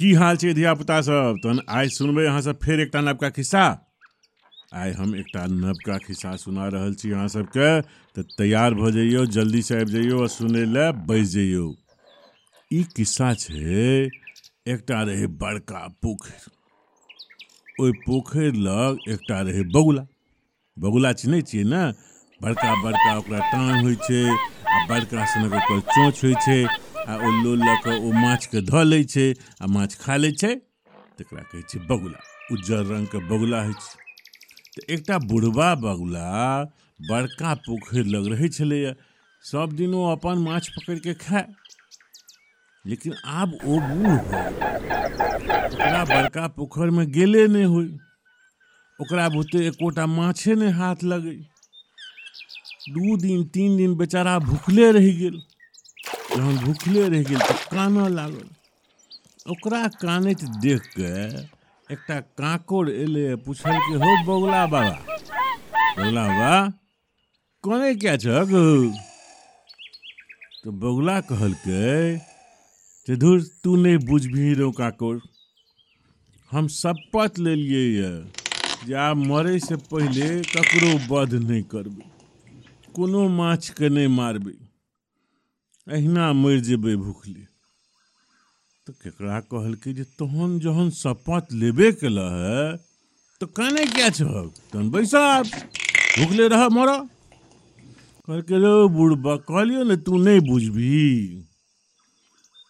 की हाल छै धियापुता सब? तहन आइ सुनबै अहाँ सब फेर एकटा नवका खिस्सा। आइ हम एकटा नवका खिस्सा सुना रहल छी अहाँ सबके। तऽ तैयार भऽ जइयौ, जल्दी से आबि जइयौ आ सुनै लए बैस जइयौ। ई किस्सा छै एकटा रहै बड़का पोखरि। ओहि पोखरि लग एकटा रहै बगुला। बगुला चिन्है छियै ने? बड़का बड़का ओकरा टाँग होइ छै आ बड़का सनक ओकर चोँच होइ छै। आ, ओ लोल लऽ कऽ ओ माछके धऽ लै छै, आ माछ खा लै छै। तकरा कहै छै, बगुला, उज्जर रङ्गके बगुला होइ छै। तऽ एकटा बुढ़बा बगुला बड़का पोखरि लग रहै छलैए। सब दिन ओ अपन माछ पकड़ि कऽ खाय लेकिन आब ओ बूढ़ ओकरा बड़का पोखरिमे गेले नहि होइ। ओकरा बुते एकोटा माछे नहि हाथ लगै। दू दिन, तीन दिन बेचारा भूखले रहि गेल। जहन भूखले रहि गेल तऽ कानऽ लागल। ओकरा कानैत देख कऽ एकटा काँकोड़ एलै पुछलकै, हौ बगुला बाबा? बगुला बाबा कने क्या छक तऽ बगुला कहलकै, जे धुर, तू नहि बुझबिही रौ काकोड़ हम शपथ लेलियै यऽ जे आब मरयसँ पहिले ककरो वध नहि करबै, कोनो माछके नहि मारबै। अहिना मरि जेबै भूखले। तो केकरा कहलकै जे तहन जहन शपथ लेबे केलऽ है, तऽ काने क्या छहक तहन बैसब भूखले रह मर कहलकै रो बुढ़बा, कहलियौ ने तू नहि बुझबही।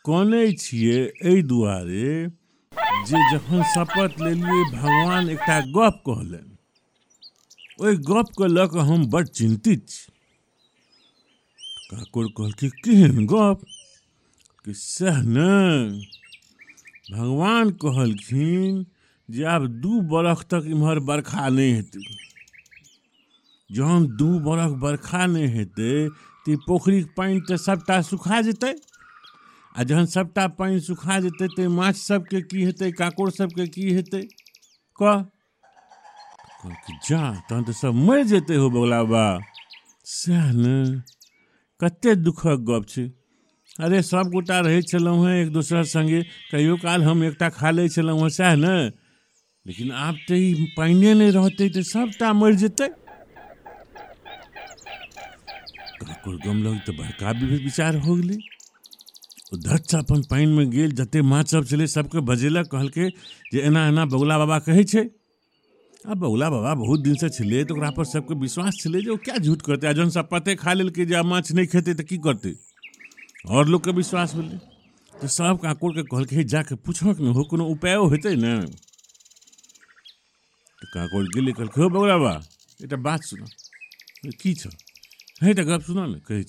कनै छियै एहि दुआरे जे जखन शपथ लेलियै, भगवान एकटा गप कहलनि। ओहि गपके लऽ कऽ हम बड़ चिन्तित छी। काकोर कहलकै केहन गप? कि सएह ने भगवान कहलखिन जे आब दू बरख तक इम्हर बरखा नहि हेतै। जहन दू बरख बरखा नहि हेतै तऽ पोखरिके पानि तऽ सभटा सुखा जेतै? आ जहन सभटा पानि सुखा जेतै तऽ माछ सबके की हेतै? काकोड़ सबके की हेतै? कह। जा, तहन तऽ सब मरि जेतै हो बगला बा सएह ने कतेक दुखक गप छै। अरे, सब गोटा रहै छलहुँ हेँ एक दोसर सङ्गे। कहियो काल हम एकटा खा लै छलहुँ हेँ, सएह ने? लेकिन आब तऽ ई पानिए नहि रहतै तऽ सभटा मरि जेतै। काकोड़ गमलक तऽ बड़का विचार हो गेलै। ओ धट अपन पानिमे गेल जतेक माछ सब छलै, सबके बजेलक, कहलकै जे एना एना बगुला बाबा कहै छै। आ बगुला बाबा बहुत दिनसँ छलै तऽ ओकरा पर सबके विश्वास छलै जे क्या झूठ करते? आ जहन सब पते खा लेलकै जे माछ नहीं खेतै तो की करते? और लोग लोकके विश्वास भेलै तऽ सब काकोड़के कहलकै, हे, जाके पूछक ने, हो कोनो उपायो हेतै ने? तऽ काकोड़ गेलै, कहलकै, हो बगुला बाबा, एकटा बात सुन। की छ? हे, एकटा गप सुन ने, कहै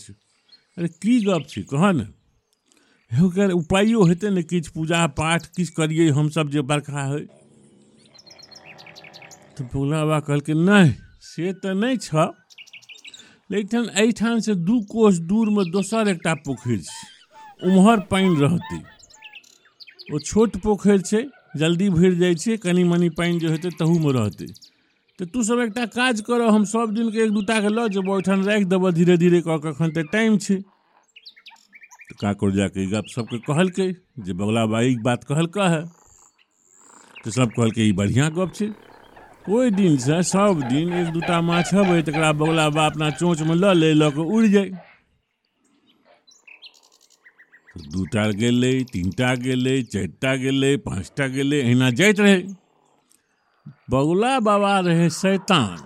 अरे, की गप छै, कह ने। उपायो हेतै ने, किछु पूजा पाठ किछु करियै, हमसब जे बरखा होइ। तऽ भोला बाबा कहलकै, नहि, से तऽ नहि छ। लेकिन एहिठाम से दू कोस दूरमे दोसर एकटा पोखरि छै। उम्हर पानि रहतै। ओ छोट पोखरि छै, जल्दी भरि जाइ छै, कनि मनि पानि जे हेतै तहूमे रहतै। तऽ तू सब एकटा काज करऽ, हम सब दिनके एक दूटाके लऽ जेबौ, ओहिठाम राखि देबऽ धीरे धीरे कऽ कऽ एखन तऽ टाइम छै। तऽ काकोड़ जाके ई गप सबके कहलकै, जे बगला बाई बात कहलकै है तऽ सब कहलकै, ई बढ़िआँ गप छै। ओहि दिनसँ सब दिन एक दूटा माछ अबै तकरा बगला बा अपना चोँचमे लऽ ले लऽ कऽ उड़ि तऽ दूटा गेलै, तीनटा गेलै, चारिटा गेलै, पाँचटा गेलै, अहिना जाइत रहै। बगुला बाबा रहै शैतान।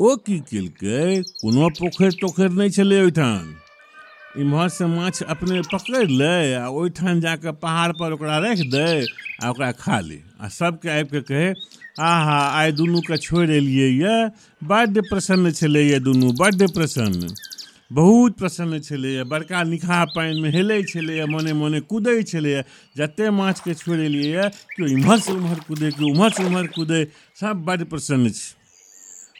ओ की केलकै? कोनो पोखरि तोखरि नहि छलै ओहिठाम। इम्हर से माछ अपने पकड़ि लै, आ ओहिठाम जाके पहाड़ पर ओकरा राखि दै, आ ओकरा खा लै आ सबके आबि कऽ कहे, आहा, आइ दुनूके छोड़ि एलियै यऽ बड्ड प्रसन्न छलैए दुनू, बड्ड प्रसन्न। बहुत प्रसन्न छलैए बड़का निखाह पानिमे हेलै छलैए मोने मोने कूदै छलैए जतेक माछके छोड़ि एलियै यऽ केओ इम्हरसँ उम्हर कूदै, केओ उम्हरसँ उम्हर कूदै। सब बड्ड प्रसन्न छै।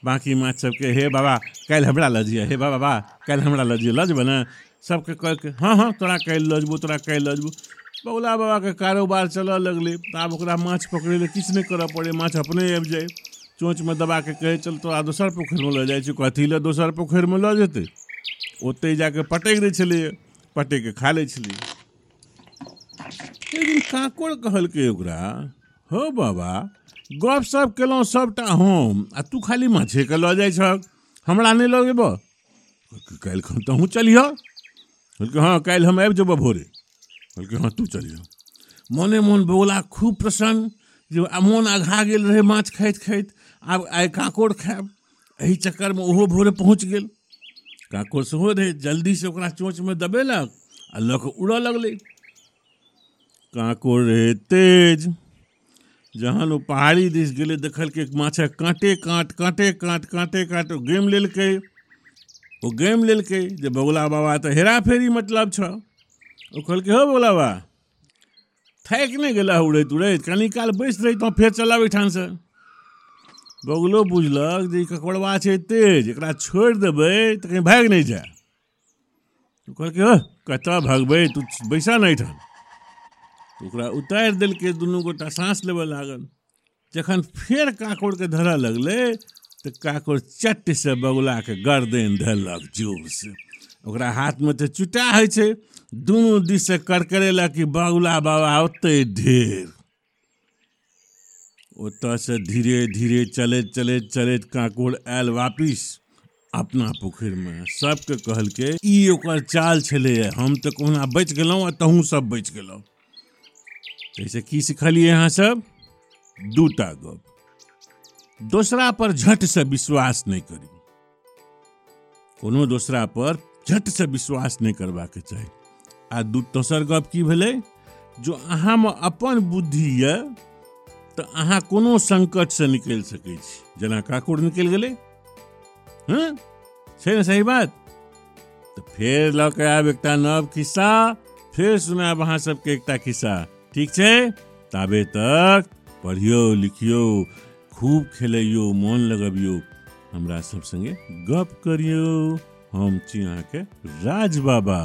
बाँकी माछ सबके, हे बाबा, काल्हि हमरा जइहे हे बाबा काल्हि हमरा लऽ जइहे लऽ सबके कहलकै हाँ हाँ तोरा काल्हि लऽ जेबौ, तोरा काल्हि लऽ जेबौ। बगुला बाबाके कारोबार चलऽ लगलै। तऽ आब ओकरा माछ पकड़े लए किछु नहि करऽ पड़ै, माछ अपने आबि जाय दबा के कहै, चल, तोरा दोसर पोखरिमे लऽ जाइ छी। कथी लए दोसर पोखरिमे लऽ जेतै? ओतहि जाके पटकि दै छलैए पटकि खा लै छलै। लेकिन काकोड़ कहलकै ओकरा, हो बाबा, गप सप केलहुँ सबटा हम, आ तू खाली माछे के लऽ जाइ छक हमरा नहि लऽ जेबह काल्हि खन तहूँ चलिह कहलकै हाँ काल्हि हम आबि जेबह भोरे। कहलकै हाँ तू चलिह मने मन बौला खूब प्रसन्न, जे मोन अघा गेल रहै माछ खाइत खाइत, आब आइ काकोड़ खायब। एहि चक्करमे ओहो भोरे पहुँच गेल। काकोड़ सेहो रहै, जल्दीसँ ओकरा चोँचमे दबेलक आ लऽ कऽ उड़ऽ लगलै। काकोड़ तेज, जहन ओ पहाड़ी दिस गेलै, देखलकै माछक काँटे काँट काँटे काँट काँटे काँट, ओ गेम लेलकै। ओ गेम लेलकै जे बगुला बाबा तऽ हेरा फेरी मतलब छ। ओ कहलकै, हो बगुला बाबा, थाकि नहि गेला उड़ैत उड़ैत, कनी काल बैस रही तऽ फेर एहिठामसँ। बगुलो बुझलक जे ई ककड़वा छै तेज, एकरा छोड़ि देबै तऽ कहीं भागि नहि जाय। ओ हो कतऽ भागबै? तू बैसा नहि एहिठाम। ओकरा उतारि देलकै दुनू गोटा, साँस लेबऽ लागल। जखन फेर काकोड़के धरऽ लगलै तऽ काकोड़ चट से बगुलाके गर्दनि धरलक जोरसँ। ओकरा हाथमे तऽ चुटा होइ छै, दुनू दिससँ करकरेलक कि बगुला बाबा ओते ढेर। ओतऽसँ धीरे धीरे चलैत चलैत चलैत काकोड़ आयल वापिस अपना पोखरिमे। सबके कहलकै, ई ओकर चाल छलै हम तऽ कहुना बचि गेलहुँ आ तहूँ सब बचि गेलहुँ। ताहिसँ की सिखलियै अहाँ सब? दूटा गप दोसरा पर झट से विश्वास नहि करी। कोनो दोसरा पर झट से विश्वास नहि करबाक चाही। आ दू दोसर गप की भेलै? जो अहाँमे अपन बुद्धि यऽ तऽ अहाँ कोनो संकटसँ निकलि सकै जेना काकुर निकलि गेलै। हँ? सही बात? तऽ फेर लऽ कऽ एकटा नव खिस्सा, फेर सुनायब अहाँ सबके एकटा खिस्सा। ठीक छै? ताबे तक पढ़ियौ, लिखियौ। खूब खेलियो मन लगबियो। हमरा सब संगे गप करियो। हम छी अहाँके राज बाबा।